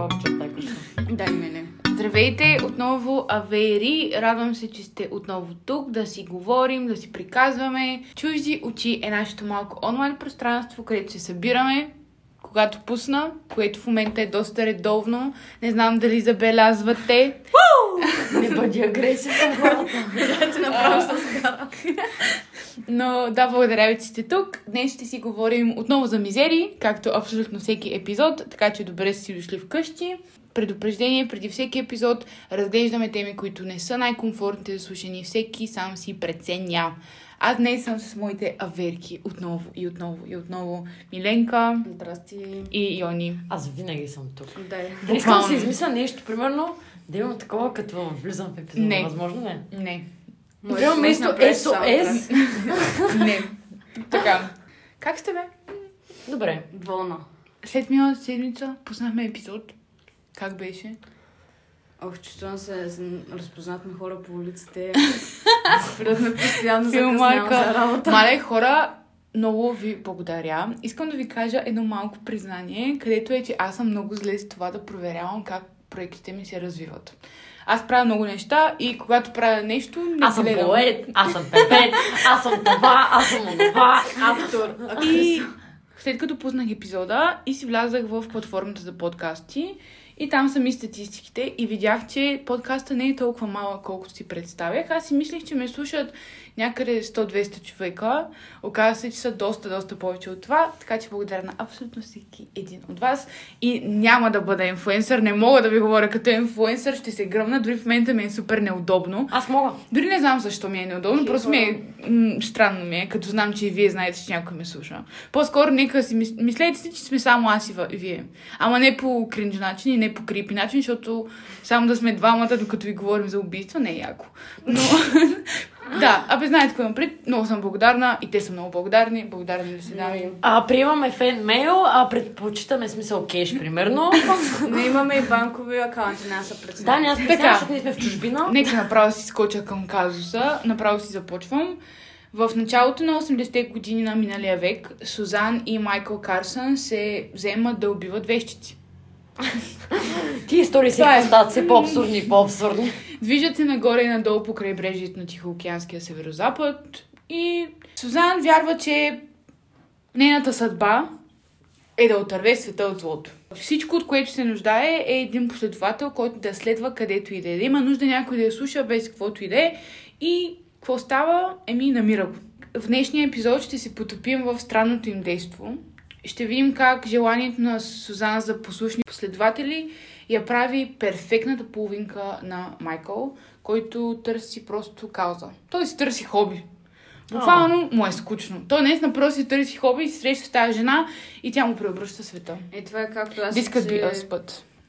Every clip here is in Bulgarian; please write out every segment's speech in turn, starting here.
малко черта къща. Дай мене. Здравейте, отново Авери. Радвам се, че сте отново тук, да си говорим, да си приказваме. Чужди очи е нашето малко онлайн пространство, където се събираме, когато пусна, което в момента е доста редовно. Не знам дали забелязвате. Не бъди агресивен. Да, ти направо с Но да, благодаря ви, че сте тук. Днес ще си говорим отново за мизери, както абсолютно всеки епизод, така че добре сте си дошли вкъщи. Предупреждение, преди всеки епизод разглеждаме теми, които не са най-комфортните за слушани. Всеки сам си преценя. Аз днес съм с моите аверки отново и отново и отново. Миленка Здрасти. и Йони. Аз винаги съм тук. Дай. Дали искам да си измисля нещо, примерно, да имам такова, като влизам в епизода. Не. Възможно не. Не, Да имам вместо SOS. не. Така. Как сте, бе? Добре. Вълна. След миналата седмица пуснахме епизод. Как беше? Ох, чувствам се, съм разпознат на хора по улиците. Спират ме постоянно закъснявам за работа. Мале хора, много ви благодаря. Искам да ви кажа едно малко признание, където е, че аз съм много зле с това да проверявам как проектите ми се развиват. Аз правя много неща и когато правя нещо, не Аз съм гледам. поет, аз съм певец, аз съм това, аз съм онова. Автор. И след като пуснах епизода и си влязах в платформата за подкасти и там са ми статистиките и видях, че подкаста не е толкова малък, колкото си представях. Аз си мислех, че ме слушат някъде 100-200 човека. Оказва се, че са доста, доста повече от това. Така че благодаря на абсолютно всеки един от вас. И няма да бъда инфуенсър. Не мога да ви говоря като инфуенсър. Ще се гръмна. Дори в момента ми е супер неудобно. Аз мога. Дори не знам защо ми е неудобно, просто ми е м- странно ми е, като знам, че и вие знаете, че някой ме слуша. По-скоро нека си мис... мислете си, че сме само аз и вие. Ама не по кринж начин и не по крипи начин, защото само да сме двамата, докато ви говорим за убийства, не е яко. Но, да, абе знаете какво имам пред. Много съм благодарна и те са много благодарни. Благодарни ли си, дами? А, приемаме фен мейл, а предпочитаме смисъл кеш, примерно. Не имаме и банкови акаунти, не са да, председатели. не, аз Така. защото ние сме в чужбина. Нека направо си скоча към казуса. Направо си започвам. В началото на 80-те години на миналия век Сузан и Майкъл Карсън се вземат да убиват вещици. Ти истории си е. стават все по-абсурдни и по-абсурдни. Движат се нагоре и надолу по крайбрежието на Тихоокеанския северозапад и Сузан вярва, че нейната съдба е да отърве света от злото. Всичко, от което се нуждае, е един последовател, който да следва където и да е. Има нужда някой да я слуша без каквото и да е. И какво става? Еми, намира го. В днешния епизод ще се потопим в странното им действо. Ще видим как желанието на Сузан за послушни последователи я прави перфектната половинка на Майкъл, който търси просто кауза. Той си търси хоби. Буквално му е скучно. Той наистина просто си търси хоби и се среща с тази жена и тя му преобръща света. Е, това е както аз This could си- be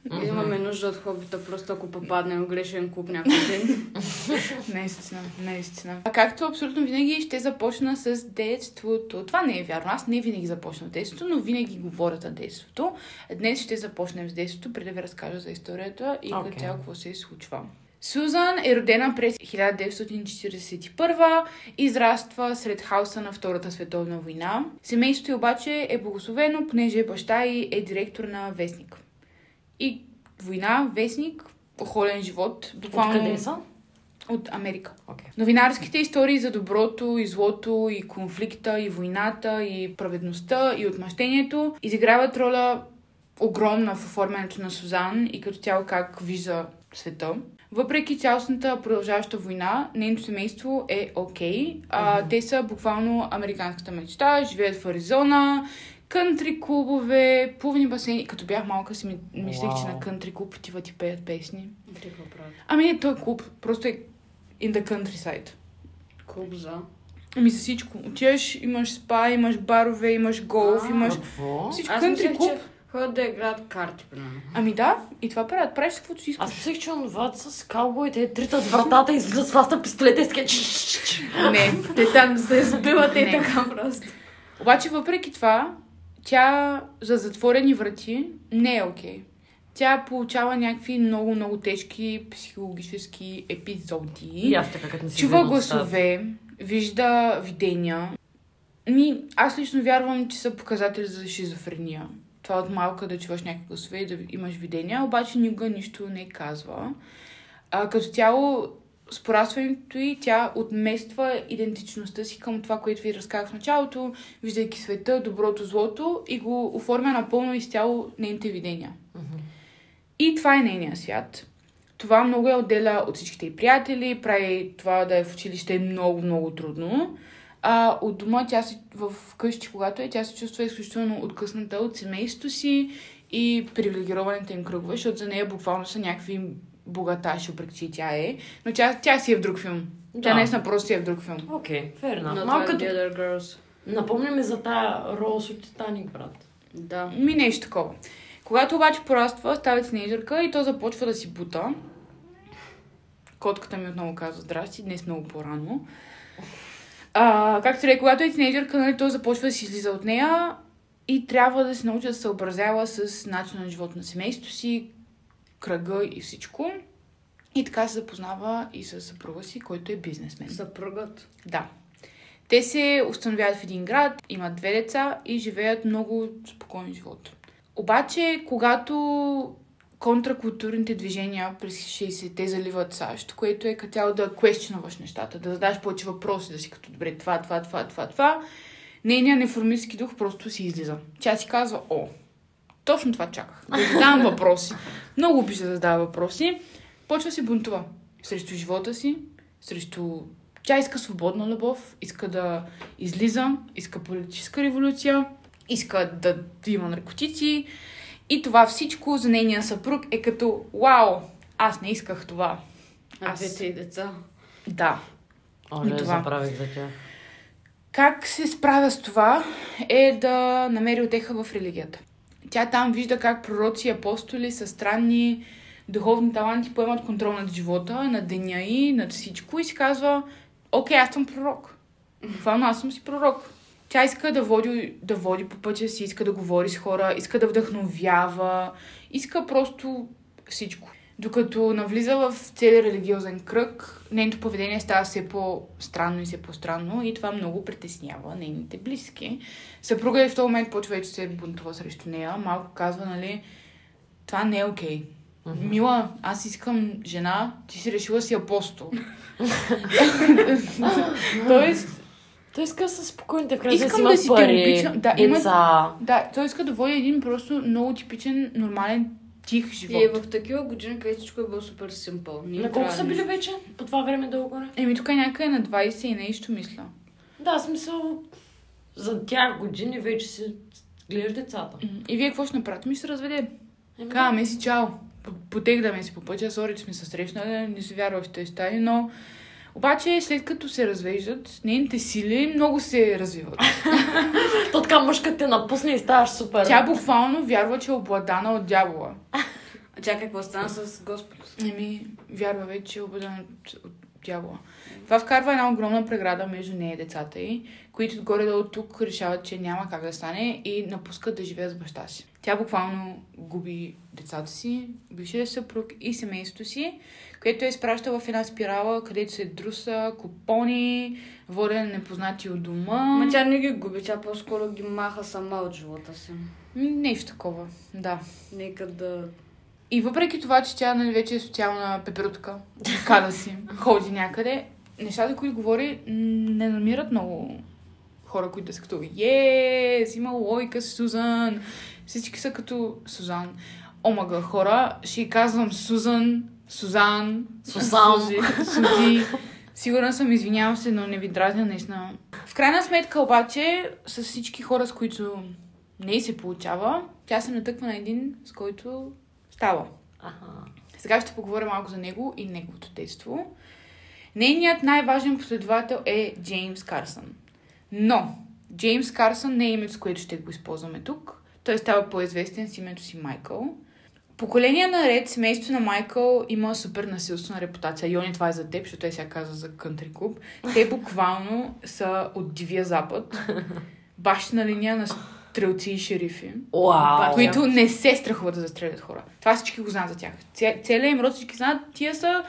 but... Имаме нужда от хобита, просто ако попаднем в грешен клуб някой ден. Наистина, наистина. А както абсолютно винаги ще започна с детството. Това не е вярно. Аз не винаги започна с детството, но винаги говоря за детството. Днес ще започнем с детството, преди да ви разкажа за историята и Окей. като цяло какво се случва. Сузан е родена през 1941, израства сред хаоса на Втората световна война. Семейството й обаче е благословено, понеже баща й е директор на вестник. И война, вестник, холен живот. Буквално Откъде са? от Америка. Окей. Новинарските истории за доброто и злото, и конфликта, и войната, и праведността, и отмъщението изиграват роля огромна в оформянето на Сузан и като цяло как вижда света. Въпреки цялостната продължаваща война, нейното семейство е окей. А, Те са буквално американската мечта, живеят в Аризона, кънтри клубове, плувни басейни. Като бях малка си ми, мислех, че Вау. на кънтри клуб отиват и пеят песни. Ти какво правят? Ами не, той е клуб. Просто е in the countryside. Клуб за. Ами за всичко. Отиваш, имаш спа, имаш барове, имаш голф, А. имаш Какво? всичко. Аз мислех, клуб. че ходят да играят карти, примерно. Ами да, и това правят. Правиш каквото си искаш. Аз мислех, че онова с каубоите тритат вратата, излизат с вас на пистолета и чш. Не. Те там се сбиват и така просто. Обаче въпреки това, тя за затворени врати не е окей. Тя получава някакви много, много тежки психологически епизоди. И аз така, като не си Чува гласове, вижда видения. Ми, аз лично вярвам, че са показатели за шизофрения. това от малка да чуваш някакви гласове и да имаш видения, обаче никога нищо не казва. А, като цяло, с порастването и тя отмества идентичността си към това, което ви разказах в началото, виждайки света, доброто, злото и го оформя напълно изцяло нейните видения. И това е нейният свят. Това много я отделя от всичките й приятели, прави това да е в училище много, много трудно. А от дома тя се, в къщи, когато е, тя се чувства изключително откъсната от семейството си и привилегированите им кръгове, защото за нея буквално са някакви богаташи, въпреки че тя е. Но тя, тя си е в друг филм. Тя Да. наистина просто си е в друг филм. Окей, е. The Other Girls. Напомня ми за тая Роуз от Титаник, брат. Да. Ми нещо такова. Когато обаче пораства, става тинейджърка и то започва да си бута. Котката ми отново казва здрасти, днес много по-рано. А, както и когато е тинейджърка, нали, той започва да си излиза от нея и трябва да се научи да се съобразява с начина на живота на семейството си, кръга и всичко. И така се запознава и с съпруга си, който е бизнесмен. Съпругът. Да. Те се установяват в един град, имат две деца и живеят много спокоен живот. Обаче, когато контракултурните движения през 60-те заливат САЩ, което е като цяло да квестионваш нещата, да задаш повече въпроси, да си като добре това, това, това, това, това, нейният неформистски дух просто си излиза. Тя си казва, о, точно това чаках. Да задавам въпроси. Много обича да задава въпроси. Почва се бунтува срещу живота си, срещу... Тя иска свободна любов, иска да излиза, иска политическа революция, иска да, да има наркотици. И това всичко за нейния съпруг е като Вау, аз не исках това. А Аз- двете и деца. Да. О, не, това. забравих за тях. Как се справя с това е да намери отеха в религията. Тя там вижда как пророци и апостоли са странни духовни таланти поемат контрол над живота, над деня и над всичко и си казва, окей, аз съм пророк. Буквално аз съм си пророк. Тя иска да води, да води по пътя си, иска да говори с хора, иска да вдъхновява, иска просто всичко. Докато навлиза в целия религиозен кръг, нейното поведение става все по-странно и все по-странно и това много притеснява нейните близки. Съпруга и в този момент почва вече се бунтува срещу нея. Малко казва, нали, това не е окей. Мила, аз искам жена, ти си решила си апостол. Тоест, Той иска със спокойните в Искам сметка да си си има пари. Да, има- деца. да, той иска да води един просто много типичен, нормален, тих живот. И е в такива години, където всичко е било супер симпъл. На колко трябва са били вече? По това време долу-горе? Еми, тук е някъде на 20 и нещо, мисля. Да, смисъл... За тях години вече си гледаш децата. И вие какво ще направите? Ми ще се разведе. Еми, Казваме си чао. Потегдаме си по пътя, сори, че сме се срещнали, не се вярва в тези стаи, но обаче след като се развеждат, нейните сили много се развиват. То така мъжка те напусне и ставаш супер. Тя буквално вярва, че е обладана от дявола. А чакай, какво стана с Господ? Еми, вярва вече, че е обладана от, от дявола. Това вкарва една огромна преграда между нея и децата й, които горе-долу тук решават, че няма как да стане и напускат да живеят с баща си. Тя буквално губи децата си, бившия съпруг и семейството си, което я изпраща в една спирала, където се друса, купони, воден на непознати от дома. Ма тя не ги губи, тя по-скоро ги маха сама от живота си. Нещо такова, да. Нека да... И въпреки това, че тя нали, вече е социална пеперутка, така да си ходи някъде, нещата, които говори, не намират много хора, които да са като Ес, има лойка с Сузан. Всички са като Сузан. Омага хора, ще й казвам Сузан, Сузан, Сузан. Сузи, Сузи. Сигурна съм, извинявам се, но не ви дразня наистина. В крайна сметка обаче, с всички хора, с които не й се получава, тя се натъква на един, с който става. Аха. Сега ще поговоря малко за него и неговото детство. Нейният най-важен последовател е Джеймс Карсън. Но Джеймс Карсън не е името, с което ще го използваме тук. Той става по-известен с името си Майкъл. Поколения наред семейството на Майкъл има супер насилствена репутация. Йони, това е за теб, защото той сега каза за кънтри клуб. Те буквално са от Дивия Запад. Бащина линия на стрелци и шерифи Уау. които не се страхуват да застрелят хора. Това всички го знаят за тях. Целият им род всички знаят, тия са...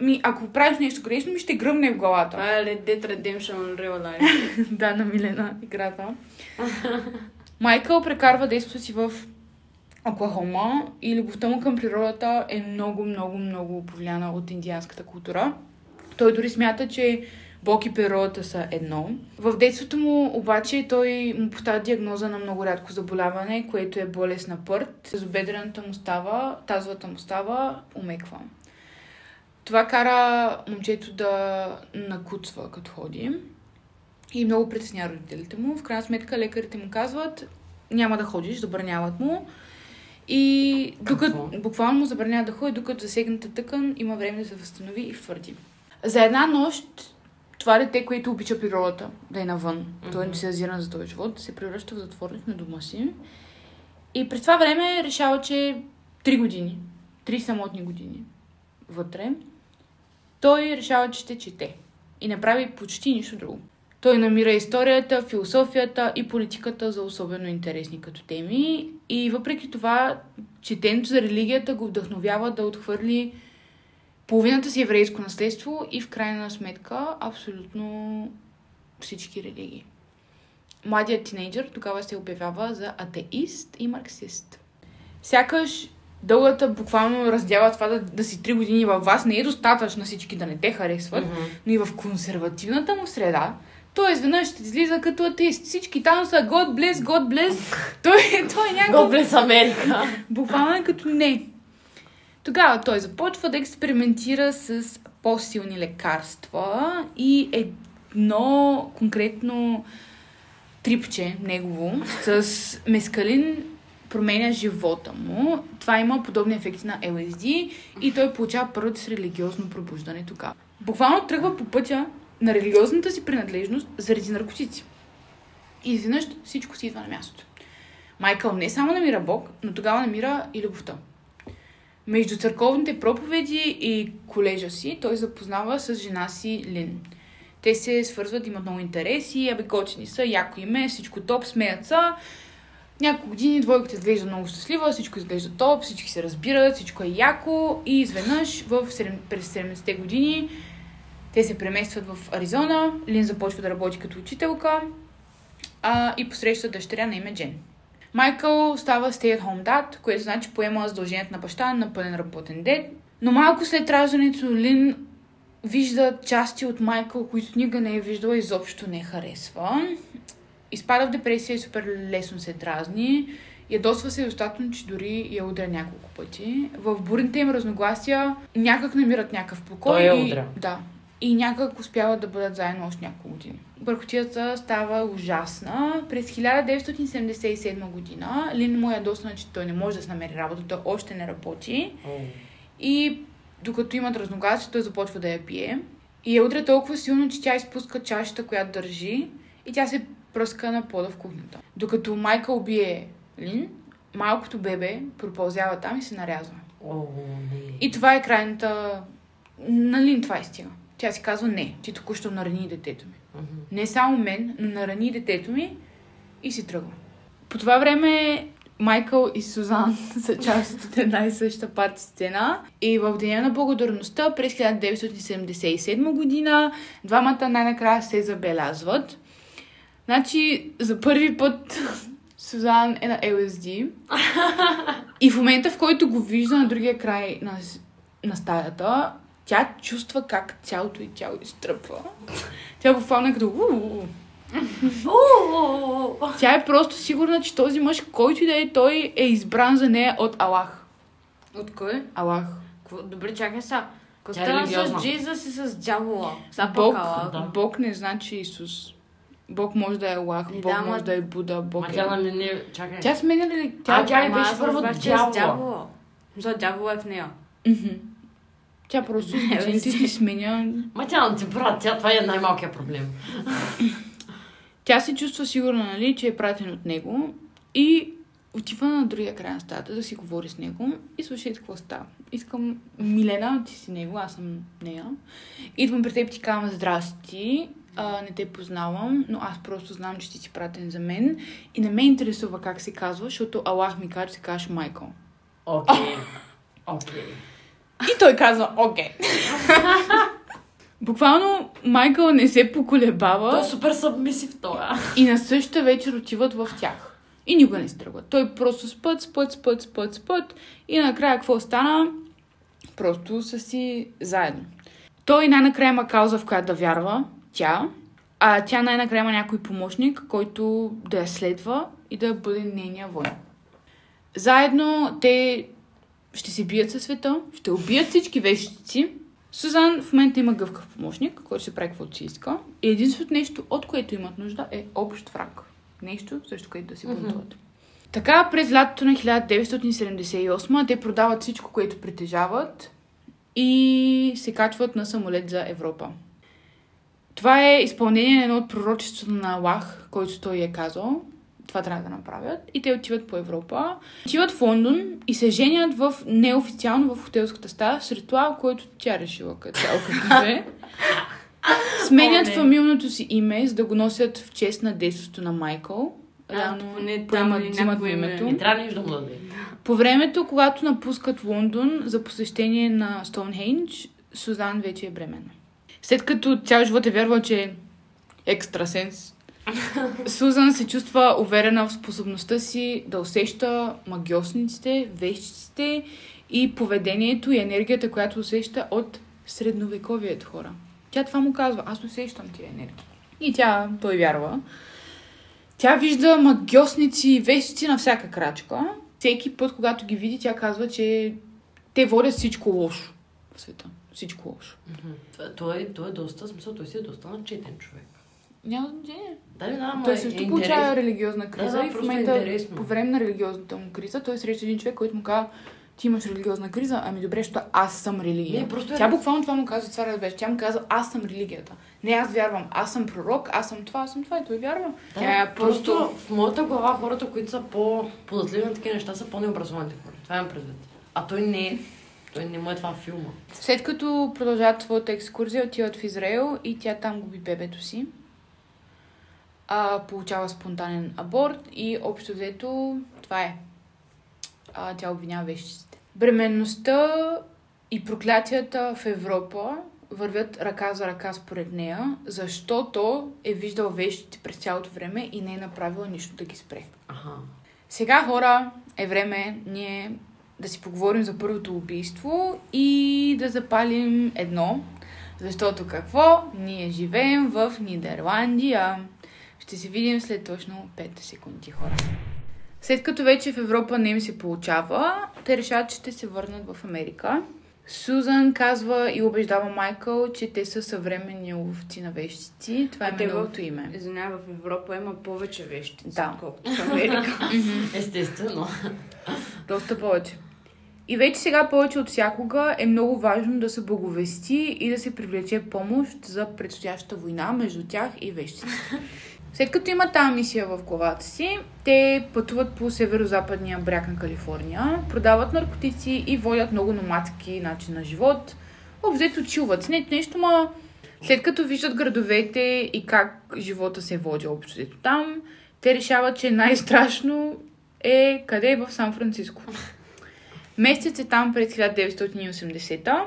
Ами, ако правиш нещо грешно, ми ще гръмне в главата. Е Red Dead Redemption on Real Life. да, на Милена играта. Майкъл прекарва детството си в Оклахома и любовта му към природата е много, много, много повлияна от индианската култура. Той дори смята, че Бог и природата са едно. В детството му обаче той му поставя диагноза на много рядко заболяване, което е болест на пърт. Безобедрената му става, тазовата му става, умеква. Това кара момчето да накуцва като ходи и много притесня родителите му. В крайна сметка лекарите му казват, няма да ходиш, забраняват му. И докато, буквално му забранява да ходи, докато засегната тъкан има време да се възстанови и втвърди. За една нощ това дете, което обича природата, да е навън, mm-hmm. той е ентусиазиран за този живот, се превръща в затворник на дома си. И през това време решава, че три години, три самотни години вътре, той решава, че ще чете. И не прави почти нищо друго. Той намира историята, философията и политиката за особено интересни като теми. И въпреки това, четенето за религията го вдъхновява да отхвърли половината си еврейско наследство и в крайна сметка абсолютно всички религии. Младият тинейджър тогава се обявява за атеист и марксист. Сякаш дългата буквално раздяла това да, да си три години във вас не е достатъчно всички да не те харесват, mm-hmm. но и в консервативната му среда той изведнъж ще излиза като атеист. Всички там са God bless, God bless. Той, той е някакъв... God bless Америка. Буквално е като не. Тогава той започва да експериментира с по-силни лекарства и едно конкретно трипче негово с мескалин променя живота му. Това има подобни ефекти на LSD и той получава първото с религиозно пробуждане тогава. Буквално тръгва по пътя на религиозната си принадлежност заради наркотици. И изведнъж всичко си идва на мястото. Майкъл не само намира Бог, но тогава намира и любовта. Между църковните проповеди и колежа си той запознава с жена си Лин. Те се свързват, имат много интереси, абе са, яко име, всичко топ, смеят са. Няколко години двойката изглежда много щастлива, всичко изглежда топ, всички се разбират, всичко е яко и изведнъж в 7, през 70-те години те се преместват в Аризона, Лин започва да работи като учителка а, и посреща дъщеря на име Джен. Майкъл става stay-at-home dad, което значи поема задължението на баща на пълен работен дед. Но малко след раждането Лин вижда части от Майкъл, които никога не е виждала и изобщо не харесва. Изпада в депресия и супер лесно се дразни. Ядосва се достатъчно, че дори я удря няколко пъти. В бурните им разногласия някак намират някакъв покой. Той я и... удря. Да. И някак успяват да бъдат заедно още няколко години. Бъркотията става ужасна. През 1977 година Лин му е ядосна, че той не може да се намери работа, той още не работи. И докато имат разногласия, той започва да я пие. И я удря толкова силно, че тя изпуска чашата, която държи и тя се пръска на пода в кухнята. Докато майка убие Лин, малкото бебе пропълзява там и се нарязва. О, не. И това е крайната... На Лин това е стига. Тя си казва, не, ти току-що нарани детето ми. Мгм. Не само мен, но нарани детето ми и си тръгва. По това време Майкъл и Сузан са част от една и съща парти сцена. И в Деня на благодарността през 1977 година двамата най-накрая се забелязват. Значи, за първи път Сузан е на LSD. И в момента, в който го вижда на другия край на, на стаята, тя чувства как цялото и тяло изтръпва. Тя буквално е като! Тя е просто сигурна, че този мъж, който и да е той, е избран за нея от Аллах. От кой? Аллах. Добре, чакай сега. Какво Тя стана с. Джизъс и с дявола? Бог, да. Бог не значи Исус. Бог може да е Не, Бог да, може да е Буда, Бог Ма е... тя нали не... Чакай. Тя сменя ли? А, Тя... тя е беше първо дявола. Защото дявола е в нея. Мгм. Тя просто с годините си сменя... Ма тя не ти брат, тя, това е най-малкият проблем. Тя се чувства сигурна, нали, че е пратен от него и отива на другия край на стаята да си говори с него и слушайте какво става. Искам, Милена, ти си него, аз съм нея. Идвам при теб и ти казвам здрасти, а, не те познавам, но аз просто знам, че ти си пратен за мен и не ме интересува как се казва, защото Аллах ми казва, че се казваш Майкъл. Окей. Окей. И той казва, окей. Буквално Майкъл не се поколебава. Той е супер събмисив това. И на същата вечер отиват в тях. И никога не се тръгват. Той просто спът, спът, спът, спът, спът. И накрая какво стана? Просто са си заедно. Той най-накрая има кауза, в която да вярва, тя, а тя най-накрая има някой помощник, който да я следва и да бъде нейния войн. Заедно те ще се бият със света, ще убият всички вещици. Сузан в момента има гъвкав помощник, който ще прави каквото си иска. И единственото нещо, от което имат нужда, е общ враг. Нещо, срещу което да се бунтуват. Mm-hmm. Така, през лятото на 1978 те продават всичко, което притежават и се качват на самолет за Европа. Това е изпълнение на едно от пророчеството на Аллах, който той е казал. Това трябва да направят. И те отиват по Европа. Отиват в Лондон и се женят в неофициално в хотелската стая с ритуал, който тя решила като е. Сменят О, фамилното си име, за да го носят в чест на детството на Майкъл. Реално там поемат, е взимат името. Не трябва нищо да му даде. По времето, когато напускат Лондон за посещение на Стоунхендж, Сузан вече е бременна. След като цял живот е вярвал, че е екстрасенс, Сузан се чувства уверена в способността си да усеща магиосниците, вещиците и поведението и енергията, която усеща от средновековието хора. Тя това му казва, аз усещам тия енергии. И тя, той вярва. Тя вижда магиосници и вещици на всяка крачка. Всеки път, когато ги види, тя казва, че те водят всичко лошо в света. Всичко лошо. Това- Той, той е доста, смисъл, той си е доста начетен човек. Няма значение. Да, не, да, ама Той е също интерес. получава религиозна криза Да, да, и в просто е момента, интересно. по време на религиозната му криза, той среща един човек, който му казва, ти имаш религиозна криза, ами добре, защото аз съм религия. Не, просто е- Тя буквално това му казва, това разбеш. Тя му казва, аз съм религията. Не, аз вярвам, аз съм пророк, аз съм това, аз съм това и той вярва. Да, Тя е просто в моята глава хората, които са по-податливи на такива неща, са по-необразованите хора. Това имам предвид. А той не е. Той не му е това филма. След като продължават своята екскурзия, отиват в Израел и тя там губи бебето си. А, получава спонтанен аборт и общо взето това е. А, тя обвинява вещиците. Бременността и проклятията в Европа вървят ръка за ръка според нея, защото е виждал вещите през цялото време и не е направила нищо да ги спре. Аха. Сега, хора, е време ние да си поговорим за първото убийство и да запалим едно. Защото какво? Ние живеем в Нидерландия. Ще се видим след точно 5 секунди, хора. След като вече в Европа не им се получава, те решават, че ще се върнат в Америка. Сузан казва и убеждава Майкъл, че те са съвременни ловци на вещици. Това е в- неговото име. Извинявай, в Европа има повече вещи, Да. отколкото в Америка. Естествено. Доста повече. И вече сега повече от всякога е много важно да се благовести и да се привлече помощ за предстоящата война между тях и вещите. След като има тази мисия в главата си, те пътуват по северо-западния бряг на Калифорния, продават наркотици и водят много номадски начин на живот. Обзето чилват. с Не нещо, ма след като виждат градовете и как живота се води общо там, те решават, че най-страшно е къде е в Сан Франциско. Местят се там през 1980-та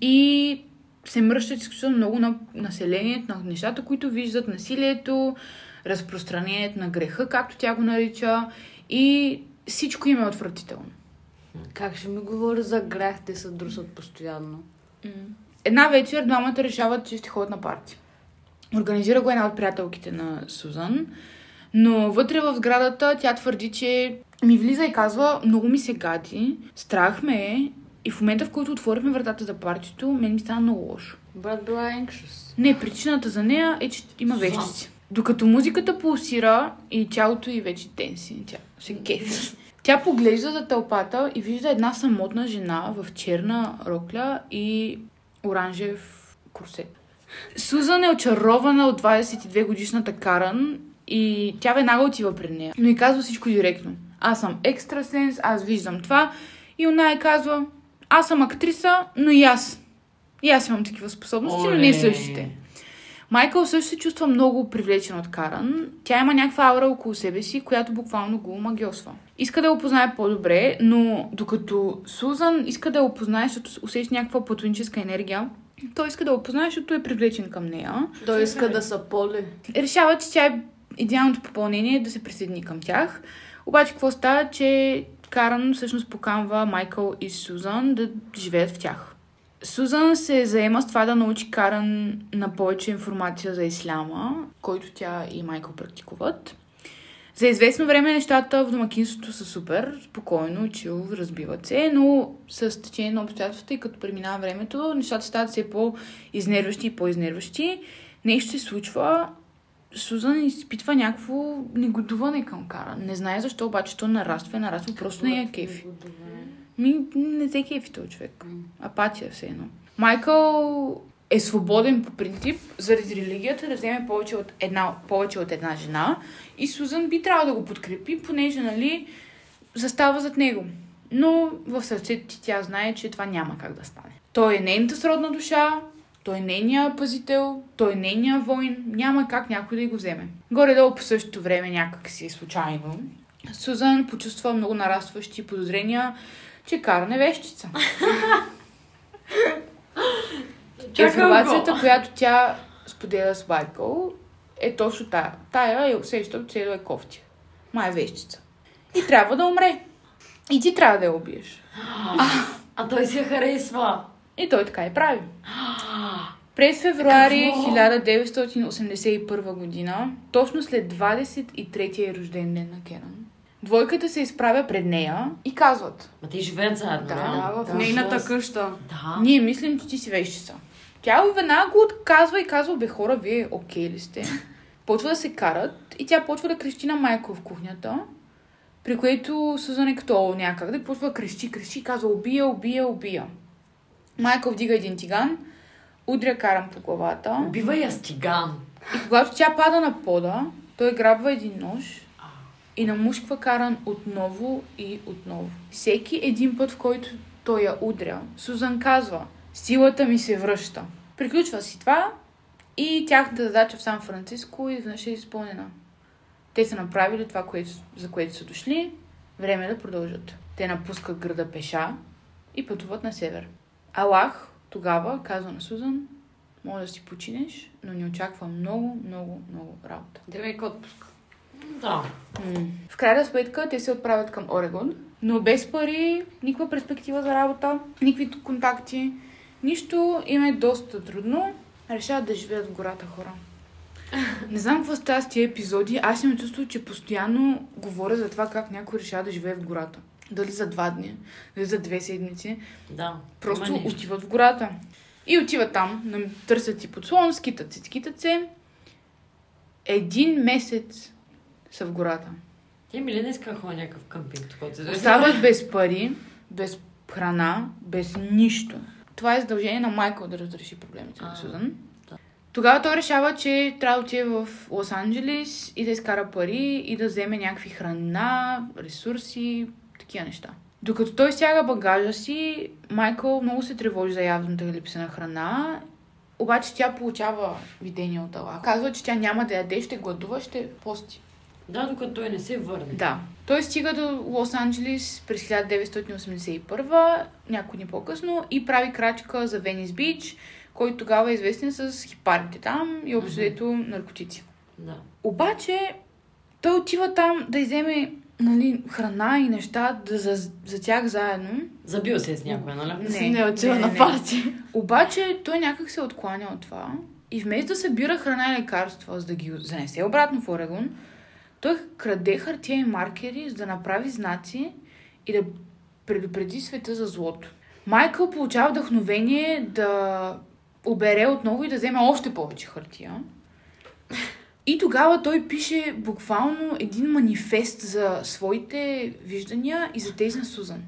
и се мръщат изключително много на населението, на нещата, които виждат, насилието, разпространението на греха, както тя го нарича, и всичко им е отвратително. Как ще ми говори за грях? Те се друсат постоянно. Една вечер двамата решават, че ще ходят на парти. Организира го една от приятелките на Сузан, но вътре в сградата тя твърди, че ми влиза и казва, много ми се гади, страх ме е и в момента, в който отворихме вратата за партито, мен ми стана много лошо. Брат била anxious. Не, причината за нея е, че има вещици. Докато музиката пулсира и тялото й вече тенси, тя се кефи. Тя поглежда за тълпата и вижда една самотна жена в черна рокля и оранжев корсет. Сузан е очарована от 22 годишната Каран и тя веднага отива пред нея. Но и казва всичко директно. Аз съм екстрасенс, аз виждам това. И она е казва, аз съм актриса, но и аз. И аз имам такива способности, но не Оле. същите. Майкъл също се чувства много привлечен от Каран. Тя има някаква аура около себе си, която буквално го магиосва. Иска да я опознае по-добре, но докато Сузан иска да я опознае, защото усеща някаква платоническа енергия, той иска да я опознае, защото е привлечен към нея. Той иска да са поли. Решава, че тя е идеалното попълнение да се присъедини към тях. Обаче какво става, че Каран всъщност поканва Майкъл и Сузан да живеят в тях. Сузан се заема с това да научи Каран на повече информация за исляма, който тя и Майкъл практикуват. За известно време нещата в домакинството са супер, спокойно, чил, разбиват се, но с течение на обстоятелствата и като преминава времето, нещата стават все по-изнерващи и по-изнерващи. Нещо се случва, Сузан изпитва някакво негодуване към Кара. Не знае защо, обаче то нараства и нараства, просто не е кефи. Ми, не те кефи този човек. Апатия все едно. Майкъл е свободен по принцип, заради религията, да вземе повече от една, повече от една жена и Сузан би трябвало да го подкрепи, понеже, нали, застава зад него. Но в сърцето ти тя знае, че това няма как да стане. Той е нейната сродна душа, той е нейния пазител, той е нейния войн, няма как някой да го вземе. Горе-долу по същото време, някак си случайно, Сузан почувства много нарастващи подозрения, че кара невещица. Информацията, която тя споделя с Майкъл, е точно тая. Тая е усещам, че е кофти. Май е вещица. И трябва да умре. И ти трябва да я убиеш. А той се харесва. И той така и прави. През февруари Какво? 1981 година, точно след 23-я рожден ден на Керан, двойката се изправя пред нея и казват Ма те живеят заедно, Да, да? В Да, нейната къща. Да. Ние мислим, че ти си вещица. Тя веднага го отказва и казва, бе хора, вие окей ли сте? Почва да се карат и тя почва да крещи на майко в кухнята, при което Сузан е като някак да почва да крещи, крещи казва убия, убия, убия. Майкъл вдига един тиган, удря Каран по главата Убива я с тиган. и когато тя пада на пода, той грабва един нож и намушква Каран отново и отново. Всеки един път, в който той я удря, Сузан казва Силата ми се връща. Приключва си това и тяхната задача в Сан Франциско изведнъж е изпълнена. Те са направили това, което, за което са дошли. Време е да продължат. Те напускат града пеша и пътуват на север. Аллах тогава казва на Сузан, може да си починеш, но ни очаква много, много, много работа. Древейка отпуск. Да. В крайна сметка те се отправят към Орегон, но без пари, никаква перспектива за работа, никакви контакти, нищо им е доста трудно. Решават да живеят в гората хора. Не знам какво става с тия епизоди. Аз имам чувство, че постоянно говоря за това как някой решава да живее в гората. Дали за два дни, дали за две седмици. Да. Просто отиват в гората. И отиват там, търсят си подслон, скитат се, скитат се. Един месец са в гората. Те ми ли не иска да ходя някакъв къмпинг, Остават без пари, без храна, без нищо. Това е задължение на Майкъл да разреши проблемите на Сузан. Тогава той решава, че трябва да отиде в Лос-Анджелес и да изкара пари и да вземе някакви храна, ресурси, такива неща. Докато той стяга багажа си, Майкъл много се тревожи за явната липса на храна, обаче тя получава видение от Аллах. Казва, че тя няма да яде, ще гладува, ще пости. Да, докато той не се върне. Да. Той стига до Лос-Анджелес през 1981, няколко дни по-късно, и прави крачка за Венис Бич, който тогава е известен с хипарите там и общо взето наркотици. Да. Обаче, той отива там да иземе нали, храна и неща да, за, за тях заедно. Забил се с някоя, нали? Не, Не, отива не, на парти. Обаче той някак се откланя от това и вместо да събира храна и лекарства, за да ги занесе обратно в Орегон, той краде хартия и маркери, за да направи знаци и да предупреди света за злото. Майкъл получава вдъхновение да обере отново и да вземе още повече хартия. И тогава той пише буквално един манифест за своите виждания и за тези на Сузан.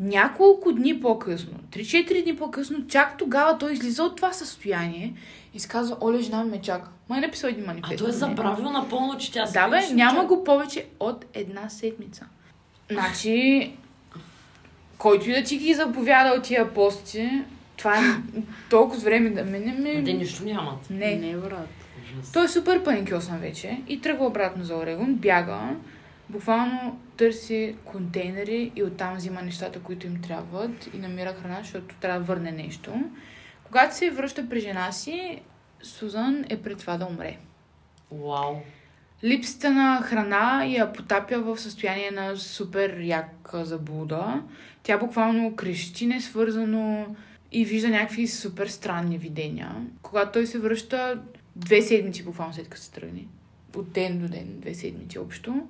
Няколко дни по-късно, 3-4 дни по-късно, чак тогава той излиза от това състояние и си казва, оле, жена ми ме чака. Май е написал един манифест. А той е за нея. забравил напълно, че тя се Да, бе, няма го повече от една седмица. Значи, който и да ти ги заповяда от тия пости, това е толкова време да мине Ма Те ми... нищо нямат. Не. Не, брат. Той е супер паникьосан вече и тръгва обратно за Орегон, бяга, буквално търси контейнери и оттам взима нещата, които им трябват и намира храна, защото трябва да върне нещо. Когато се връща при жена си, Сузан е пред това да умре. Вау. Липсата на храна я потапя в състояние на супер яка заблуда. Тя буквално крещи несвързано и вижда някакви супер странни видения. Когато той се връща две седмици буквално след като се тръгне, от ден до ден, две седмици общо,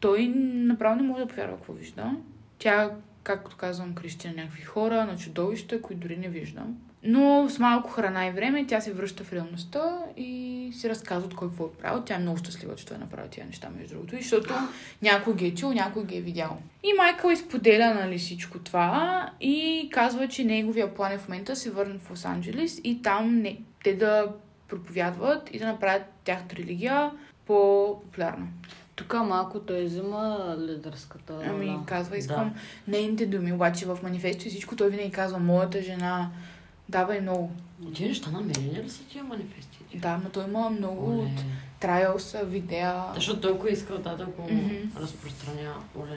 той направо не може да повярва какво вижда. Тя, както казвам, крещи на някакви хора, на чудовища, които дори не виждам. Но с малко храна и време тя се връща в реалността и си разказва от кой какво е правил. Тя е много щастлива, че той е направил тия неща, между другото, защото някой ги е чул, някой ги е видял. И Майкъл изподеля нали, всичко това и казва, че неговия план е в момента да се върне в Лос-Анджелес и там не, те да проповядват и да направят тяхната религия по-популярна. Тук малко той взима лидерската Ами, казва, искам нейните думи, обаче в манифесто и всичко той винаги казва, моята жена дава и много. Тия неща намерени ли са тия манифести? Да, но той има много Оле. от траялса, видеа. Защото е искал да го Мгм. разпространя, оле,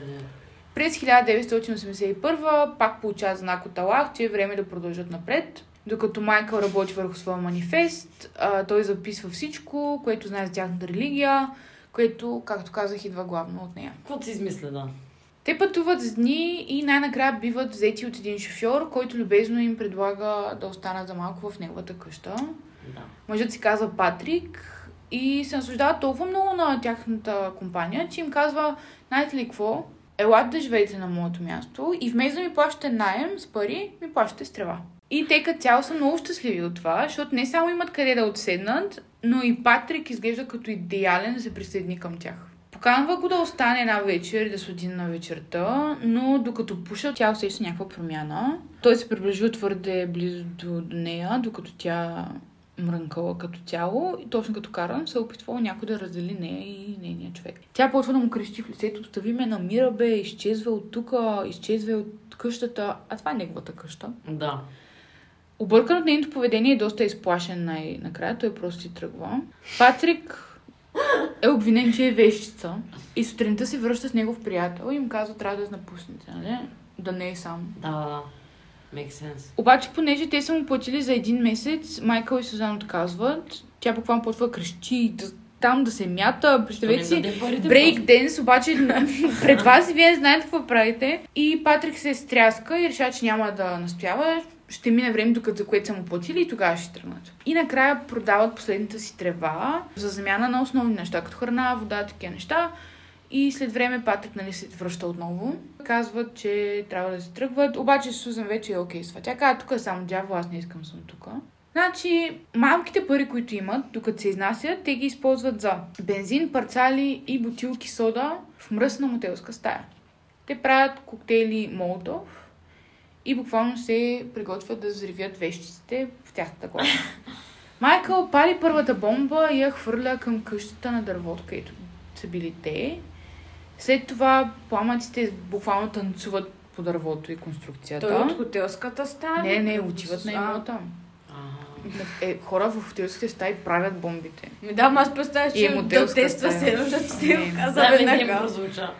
През 1981 пак получава знак от Аллах, че е време да продължат напред. Докато Майкъл работи върху своя манифест, а, той записва всичко, което знае за тяхната религия, което, както казах, идва главно от нея. Какво си измисля, да? Те пътуват с дни и най-накрая биват взети от един шофьор, който любезно им предлага да останат за малко в неговата къща. Да. Мъжът си казва Патрик и се наслаждава толкова много на тяхната компания, че им казва, знаете ли какво, елате да живеете на моето място и вместо да ми плащате найем с пари, ми плащате с трева. И те като цяло са много щастливи от това, защото не само имат къде да отседнат, но и Патрик изглежда като идеален да се присъедини към тях. Поканва го да остане една вечер и да следи на вечерта, но докато пуша, тя усеща някаква промяна. Той се приближил твърде близо до, нея, докато тя мрънкала като тяло и точно като Каран се опитвала някой да раздели нея и нейния човек. Тя почва да му крещи в лицето, остави ме, намира бе, изчезва от тук, изчезва от къщата, а това е неговата къща. Да. Объркан от нейното поведение е доста изплашен най-накрая, той просто си тръгва. Патрик е обвинен, че е вещица и сутринта се връща с негов приятел и им казва, трябва да напуснете, нали? Да не е сам. Да, да. Make sense. Обаче, понеже те са му платили за един месец, Майкъл и Сузан отказват. Тя буквално почва крещи, да, там да се мята. Представете си, брейк денс, обаче пред вас и вие знаете какво правите. И Патрик се стряска и решава, че няма да настоява. Ще мине време, докато за което са му платили и тогава ще тръгнат. И накрая продават последната си трева за замяна на основни неща, като храна, вода, такива неща. И след време Патрик нали, се връща отново. Казват, че трябва да се тръгват, обаче Сузан вече е окей с това. Тя казва, тук е само дявол, аз не искам съм тук. Значи, малките пари, които имат, докато се изнасят, те ги използват за бензин, парцали и бутилки сода в мръсна мотелска стая. Те правят коктейли Молотов и буквално се приготвят да взривят вещиците в тяхната глава. Майкъл пали първата бомба и я хвърля към къщата на дървото, където са били те. След това пламъците буквално танцуват по дървото и конструкцията. Той от хотелската стая? Не, не, отиват на имота. Е, хора в хотелските стаи правят бомбите. Ми да, ама аз представя, И е че да тества се, защото ти Не. го каза Да, веднага. прозвуча.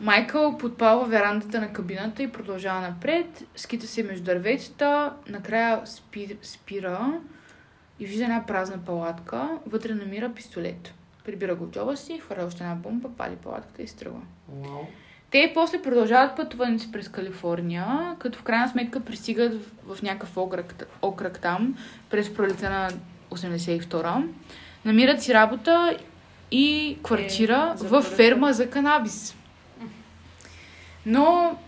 Майкъл подпалва верандата на кабината и продължава напред. Скита се между дърветата. Накрая спи, спира и вижда една празна палатка. Вътре намира пистолет. Прибира го в джоба си, хвърля още една бомба, пали палатката и се тръгва. Те после продължават пътуването си през Калифорния, като в крайна сметка пристигат в, в някакъв окръг, окръг там, през пролета на 82-а. Намират си работа и квартира Е, в ферма за канабис. Но,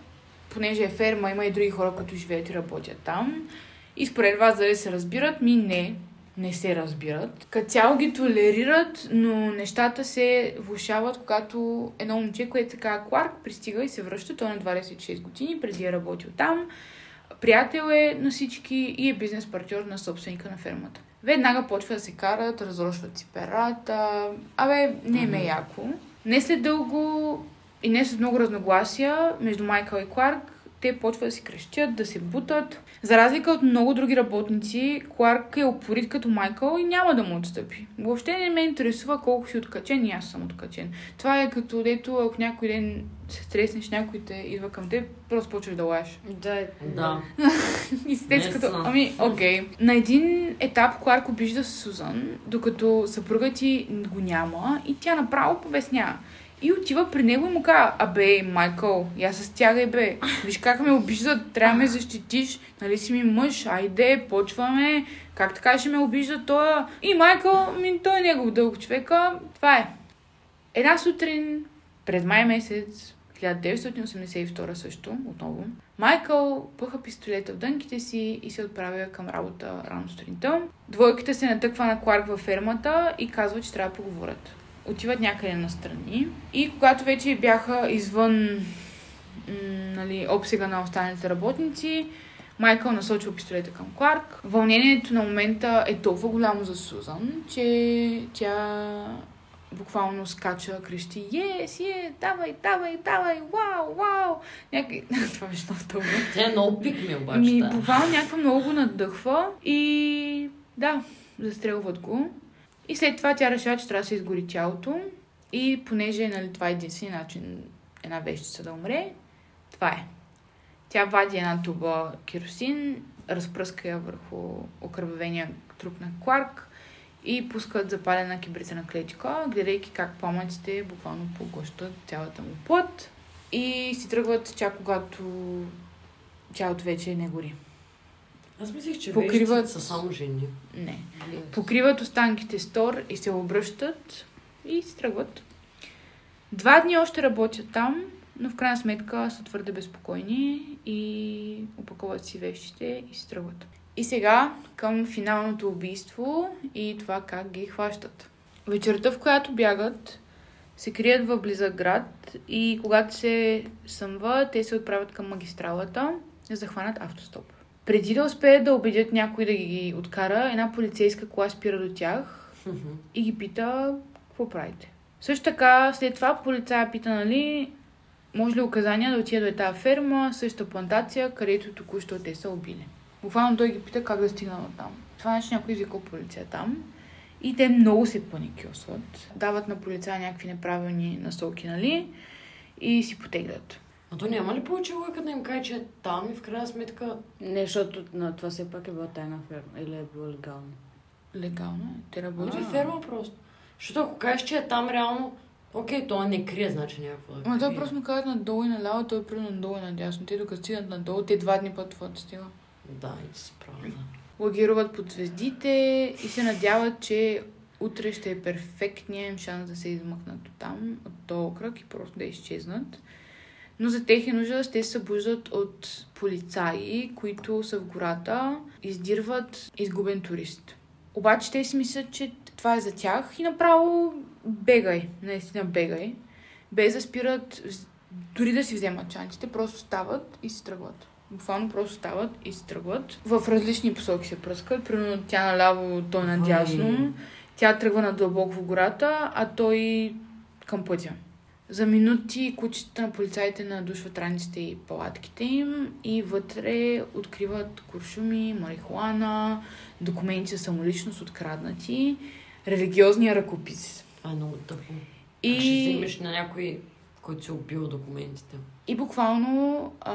понеже е ферма, има и други хора, които живеят и работят там. И според вас дали се разбират? Ми не, не се разбират. Като цяло ги толерират, но нещата се влушават, когато едно момче, което се казва Кларк, пристига и се връща. Той е на 26 години, преди е работил там. Приятел е на всички и е бизнес партньор на собственика на фермата. Веднага почва да се карат, разрошват си перата. Абе, не ме е яко. Не след дълго и не след много разногласия между Майкъл и Кларк, те почват да си крещят, да се бутат. За разлика от много други работници, Кларк е опорит като Майкъл и няма да му отстъпи. Въобще не ме интересува колко си откачен и аз съм откачен. Това е като дето, ако някой ден се стреснеш, някой те идва към теб, просто почваш да лаеш. Да, Да. И си като, ами, окей. На един етап Кларк обижда Сузан, докато съпругът ти го няма и тя направо побеснява. И отива при него и му казва, абе, Майкъл, я се стягай, бе. Виж как ме обиждат, трябва да ме защитиш. Нали си ми мъж, айде, почваме. Как така ще ме обижда той? И Майкъл, ми, той е негов дълг човека. Това е. Една сутрин, през май месец, 1982 също, отново, Майкъл пъха пистолета в дънките си и се отправя към работа рано сутринта. Двойката се натъква на Кларк във фермата и казва, че трябва да поговорят. Отиват някъде настрани и когато вече бяха извън нали, обсега на останалите работници, Майкъл насочва пистолета към Кларк. Вълнението на момента е толкова голямо за Сузан, че тя буквално скача, крещи Yes, yes, давай, давай, давай, вау, вау. Някакви... Това беше много тъмно. Тя е много пик ми обаче. Ми, буквално някаква много го надъхва и да, застрелват го. И след това тя решава, че трябва да се изгори тялото и понеже нали, това е единствен начин една вещица да умре, това е. Тя вади една туба керосин, разпръска я върху окървавения труп на Кларк и пускат запалена кибритена клетка, гледайки как пламъците буквално поглъщат цялата му плът и си тръгват чак когато тялото вече не гори. Аз мислих, че Покриват- вещите са само жени. Не. Блин. Покриват останките с тор и се обръщат и си тръгват. Два дни още работят там, но в крайна сметка са твърде безпокойни и опаковат си вещите и си тръгват. И сега към финалното убийство и това как ги хващат. Вечерта, в която бягат, се крият в близък град и когато се съмва, те се отправят към магистралата да захванат автостоп. Преди да успеят да убедят някой да ги откара, една полицейска кола спира до тях и ги пита какво правите. Също така, след това полицая пита, нали, може ли указания да отида до тази ферма, същата плантация, където току-що те са убили. Буквално той ги пита как да стигнат от там. Това нещо някой извика полиция там. И те много се паникьосват. Дават на полицая някакви неправилни насоки, нали? И си потеглят. А то няма ли повече лойка да им каже, че е там и в крайна сметка... Не, защото на това все пак е била тайна ферма. Или е било легално. Легално е. Те работят. е ферма просто. Защото ако кажеш, че е там реално, окей, той не крие, значи някакво да Ама той просто му казват надолу и наляво, той е примерно надолу и надясно. Те докато стигнат надолу, те два дни пътуват стига. Да, и права, да. Лагируват под звездите и се надяват, че утре ще е перфектният им шанс да се измъкнат от там, от този кръг и просто да изчезнат. Но за техен ужас те се събуждат от полицаи, които са в гората, издирват изгубен турист. Обаче те си мислят, че това е за тях и направо бегай, наистина бегай, без да спират, дори да си вземат чантите, просто стават и си тръгват. Буквално просто стават и си тръгват. В различни посоки се пръскат. Примерно тя наляво, той надясно. Тя тръгва надълбоко в гората, а той към пътя. За минути кучета на полицаите надушват раниците и палатките им и вътре откриват куршуми, марихуана, документи за самоличност откраднати, религиозния ръкопис. Това е много тъпо. И... И... Ще вземеш на някой, който си е убил документите. И буквално а,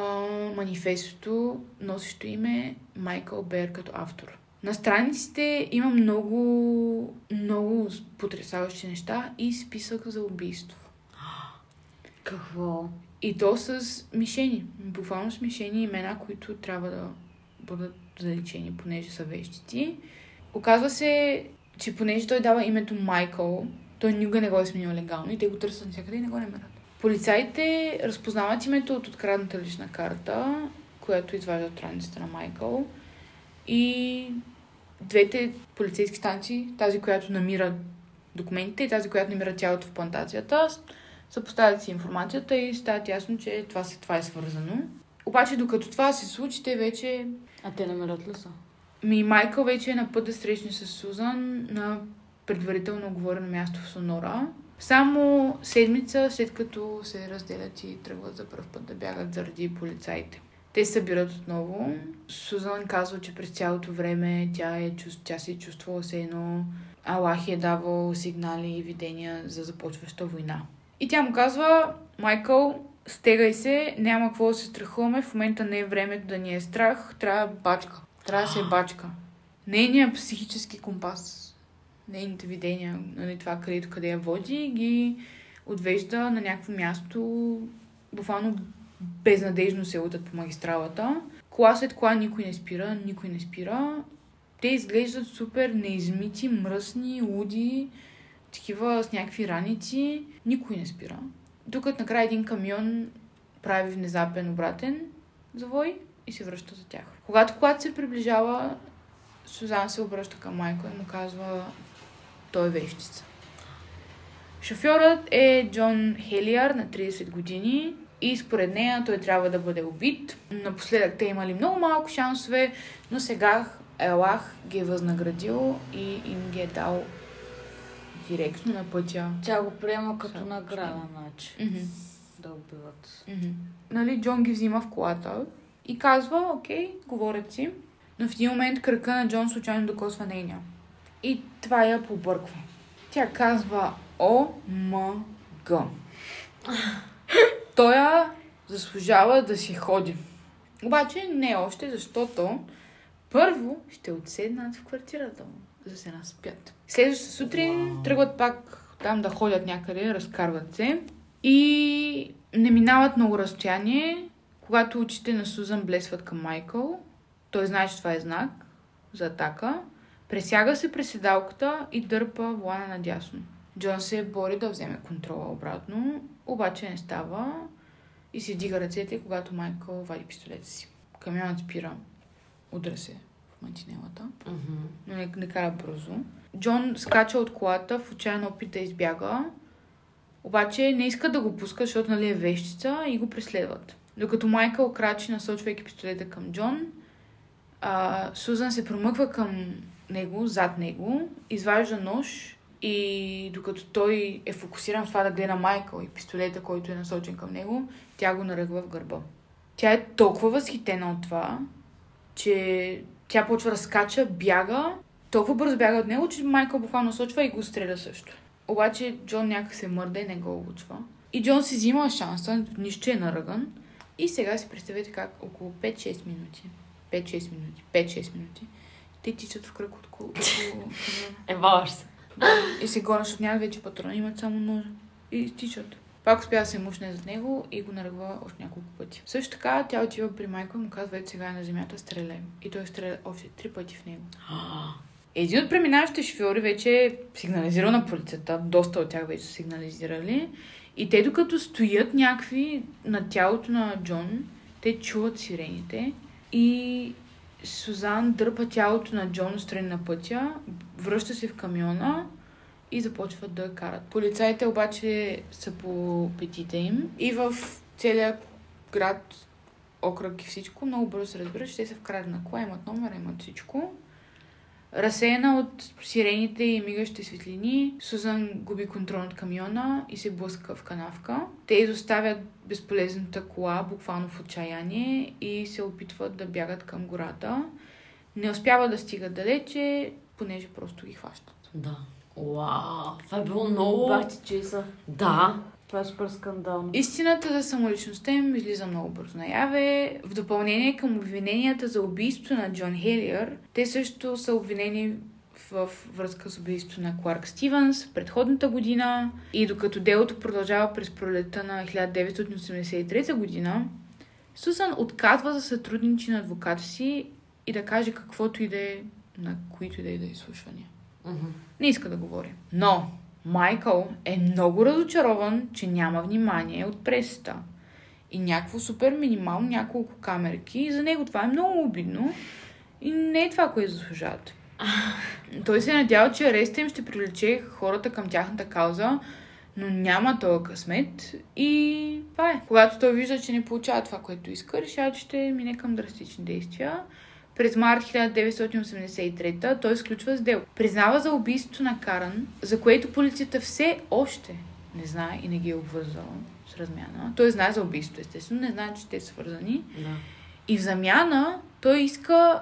манифестото, носещо име Майкъл Бер като автор. На страниците има много, много потрясаващи неща и списък за убийство. Какво? И то с мишени. Буквално с мишени имена, които трябва да бъдат заличени, понеже са вещици. Оказва се, че понеже той дава името Майкъл, той никога не го е сменил легално и те го търсят навсякъде и не го намерят. Полицаите разпознават името от открадната лична карта, която изважда от страницата на Майкъл. И двете полицейски станции, тази, която намира документите и тази, която намира тялото в плантацията, съпоставят си информацията и стават ясно, че това, се, това е свързано. Обаче, докато това се случи, те вече... А те намерят ли са? Ми Майкъл вече е на път да срещне с Сузан на предварително оговорено място в Сонора. Само седмица след като се разделят и тръгват за първ път да бягат заради полицаите. Те се събират отново. Сузан казва, че през цялото време тя, е, тя се е чувствала се едно Аллах е давал сигнали и видения за започваща война. И тя му казва, Майкъл, стегай се, няма какво да се страхуваме, в момента не е времето да ни е страх, трябва бачка. Трябва да се е бачка. Нейният психически компас, нейните видения, нали, това където къде я води, ги отвежда на някакво място, буквално безнадежно се лутат по магистралата. Кола след кола никой не спира, никой не спира. Те изглеждат супер неизмити, мръсни, луди, такива с някакви раници. Никой не спира. Докато накрая един камион прави внезапен обратен завой и се връща за тях. Когато колата се приближава, Сузан се обръща към майка и му казва той е вещица. Шофьорът е Джон Хелиар на 30 години и според нея той трябва да бъде убит. Напоследък те имали много малко шансове, но сега Елах ги е възнаградил и им ги е дал директно на пътя. Тя го приема като награда, значи. Да убиват. Нали, Джон ги взима в колата и казва, окей, говорят си. Но в един момент кръка на Джон случайно докосва нейния. И това я побърква. Тя казва, о, м, г. Той заслужава да си ходи. Обаче не още, защото първо ще отседнат в квартирата му, за да се наспят. Следващата сутрин Вау. тръгват пак там да ходят някъде, разкарват се. И не минават много разстояние, когато очите на Сузан блесват към Майкъл. Той знае, че това е знак за атака. Пресяга се през седалката и дърпа волана надясно. Джон се бори да вземе контрола обратно, обаче не става и си дига ръцете, когато Майкъл вади пистолета си. Камионът спира, удря се мантинелата Мгм. но не, не кара бързо. Джон скача от колата в отчаян опит да избяга, обаче не иска да го пуска, защото нали е вещица и го преследват. Докато Майкъл крачи, насочвайки пистолета към Джон, а, Сузан се промъква към него, зад него, изважда нож и докато той е фокусиран в това да гледа Майкъл и пистолета, който е насочен към него, тя го наръгва в гърба. Тя е толкова възхитена от това, че тя почва да скача, бяга, толкова бързо бяга от него, че Майкъл буквално насочва и го стреля също. Обаче Джон някак се мърда и не го обучва. И Джон си взима шанса, нищо е наръган. И сега си представете как около 5-6 минути, 5-6 минути, 5-6 минути, те тичат в кръг около, около. Евалаш се. И се гонят, защото нямат вече патрони, имат само ножа. И тичат. Пак успя да се мушне за него и го наръгва още няколко пъти. Също така тя отива при майка и му казва, ето сега е на земята, стреляй. И той стреля още три пъти в него. Един от преминаващите шофьори вече е сигнализирал на полицията, доста от тях вече са сигнализирали. И те докато стоят някакви на тялото на Джон, те чуват сирените и Сузан дърпа тялото на Джон страни на пътя, връща се в камиона и започват да карат. Полицаите обаче са по петите им и в целия град, окръг и всичко, много бързо се разбира, че те са вкрадени на кола, имат номер, имат всичко. Разсеяна от сирените и мигащите светлини, Сузан губи контрол над камиона и се блъска в канавка. Те изоставят безполезната кола буквално в отчаяние и се опитват да бягат към гората. Не успяват да стигат далече, понеже просто ги хващат. Да. Вау, това е било много... Бахти, че са. Да. Това е супер скандално. Истината за самоличността им излиза много бързо наяве. В допълнение към обвиненията за убийство на Джон Хелиър, те също са обвинени в връзка с убийството на Кларк Стивенс в предходната година. И докато делото продължава през пролета на 1983 година, Сузан отказва да сътрудничи на адвоката си и да каже каквото и да е на които и да е да изслушвания. Не иска да говори. Но Майкъл е много разочарован, че няма внимание от пресата. И някакво супер минимално няколко камерки. И за него това е много обидно. И не е това, което заслужават. Той се надява, че ареста им ще привлече хората към тяхната кауза, но няма този късмет. И това е. Когато той вижда, че не получава това, което иска, решава, че ще мине към драстични действия. През март 1983 той сключва сделка. Признава за убийството на Каран, за което полицията все още не знае и не ги е обвързала с размяна. Той знае за убийството, естествено, не знае, че те са свързани. Да. И в замяна той иска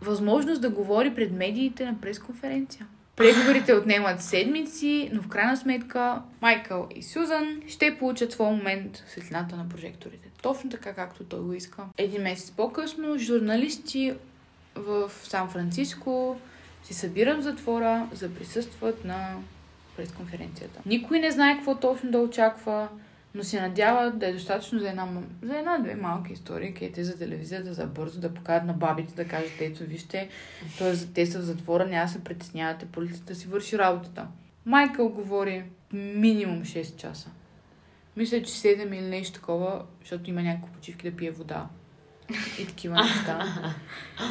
възможност да говори пред медиите на пресконференция. Преговорите отнемат седмици, но в крайна сметка Майкъл и Сюзан ще получат своя момент в светлината на прожекторите. Точно така, както той го иска. Един месец по-късно журналисти в Сан-Франциско се събират в затвора за присъстват на пресконференцията. Никой не знае какво точно да очаква, но се надяват да е достатъчно за една, за една-две малки истории, където е за телевизията, за бързо да покажат на бабите, да кажат, ето вижте, т.е. те са в затвора, няма се притеснявате, полицията си върши работата. Майкъл говори минимум 6 часа. Мисля, че 7 или нещо такова, защото има някакви почивки да пие вода и такива неща.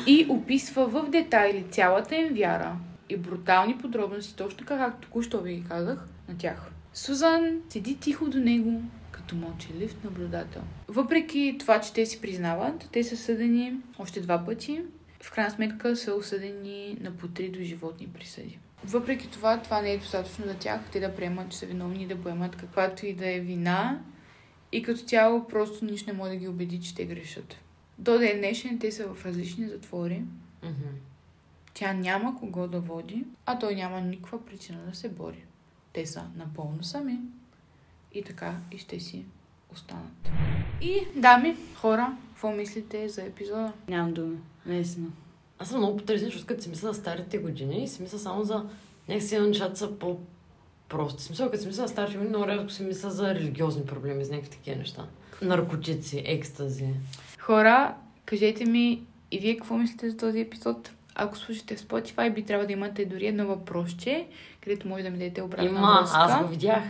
И описва в детайли цялата им вяра и брутални подробности, точно така, както току-що ви ги казах, на тях. Сузан седи тихо до него, като мълчалив наблюдател. Въпреки това, че те си признават, те са съдени още два пъти. В крайна сметка са осъдени на по три доживотни присъди. Въпреки това, това не е достатъчно за тях, те да приемат, че са виновни и да поемат каквато и да е вина. И като цяло просто нищо не може да ги убеди, че те грешат. До ден днешен те са в различни затвори. Мгм. Тя няма кого да води, а той няма никаква причина да се бори. Те са напълно сами. И така и ще си останат. И, дами, хора, какво мислите за епизода? Нямам думи. Наистина. Аз съм много потресен, защото като си мисля за старите години, си мисля само за... Някакси нещата са по-прости. В Смисъл, като си мисля за старите години, много рядко си мисля за религиозни проблеми, за някакви такива неща. Наркотици, екстази. Хора, кажете ми и вие какво мислите за този епизод? Ако слушате в Spotify, би трябва да имате дори едно въпросче, където може да ми дадете обратна Има, връзка. аз го видях.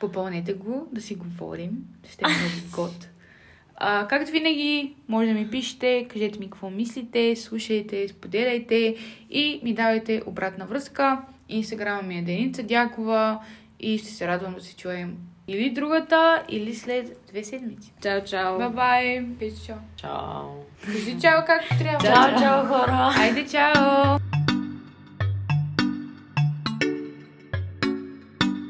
Попълнете го, да си говорим. Ще е много год. А, както винаги, може да ми пишете, кажете ми какво мислите, слушайте, споделяйте и ми давайте обратна връзка. Инстаграма ми е Деница Дякова и ще се радвам да се чуем или другата, или след две седмици. Чао, чао. Бай-бай! Кажи чао. Чао. Кажи чао както трябва. Чао, чао, хора. Айде, чао!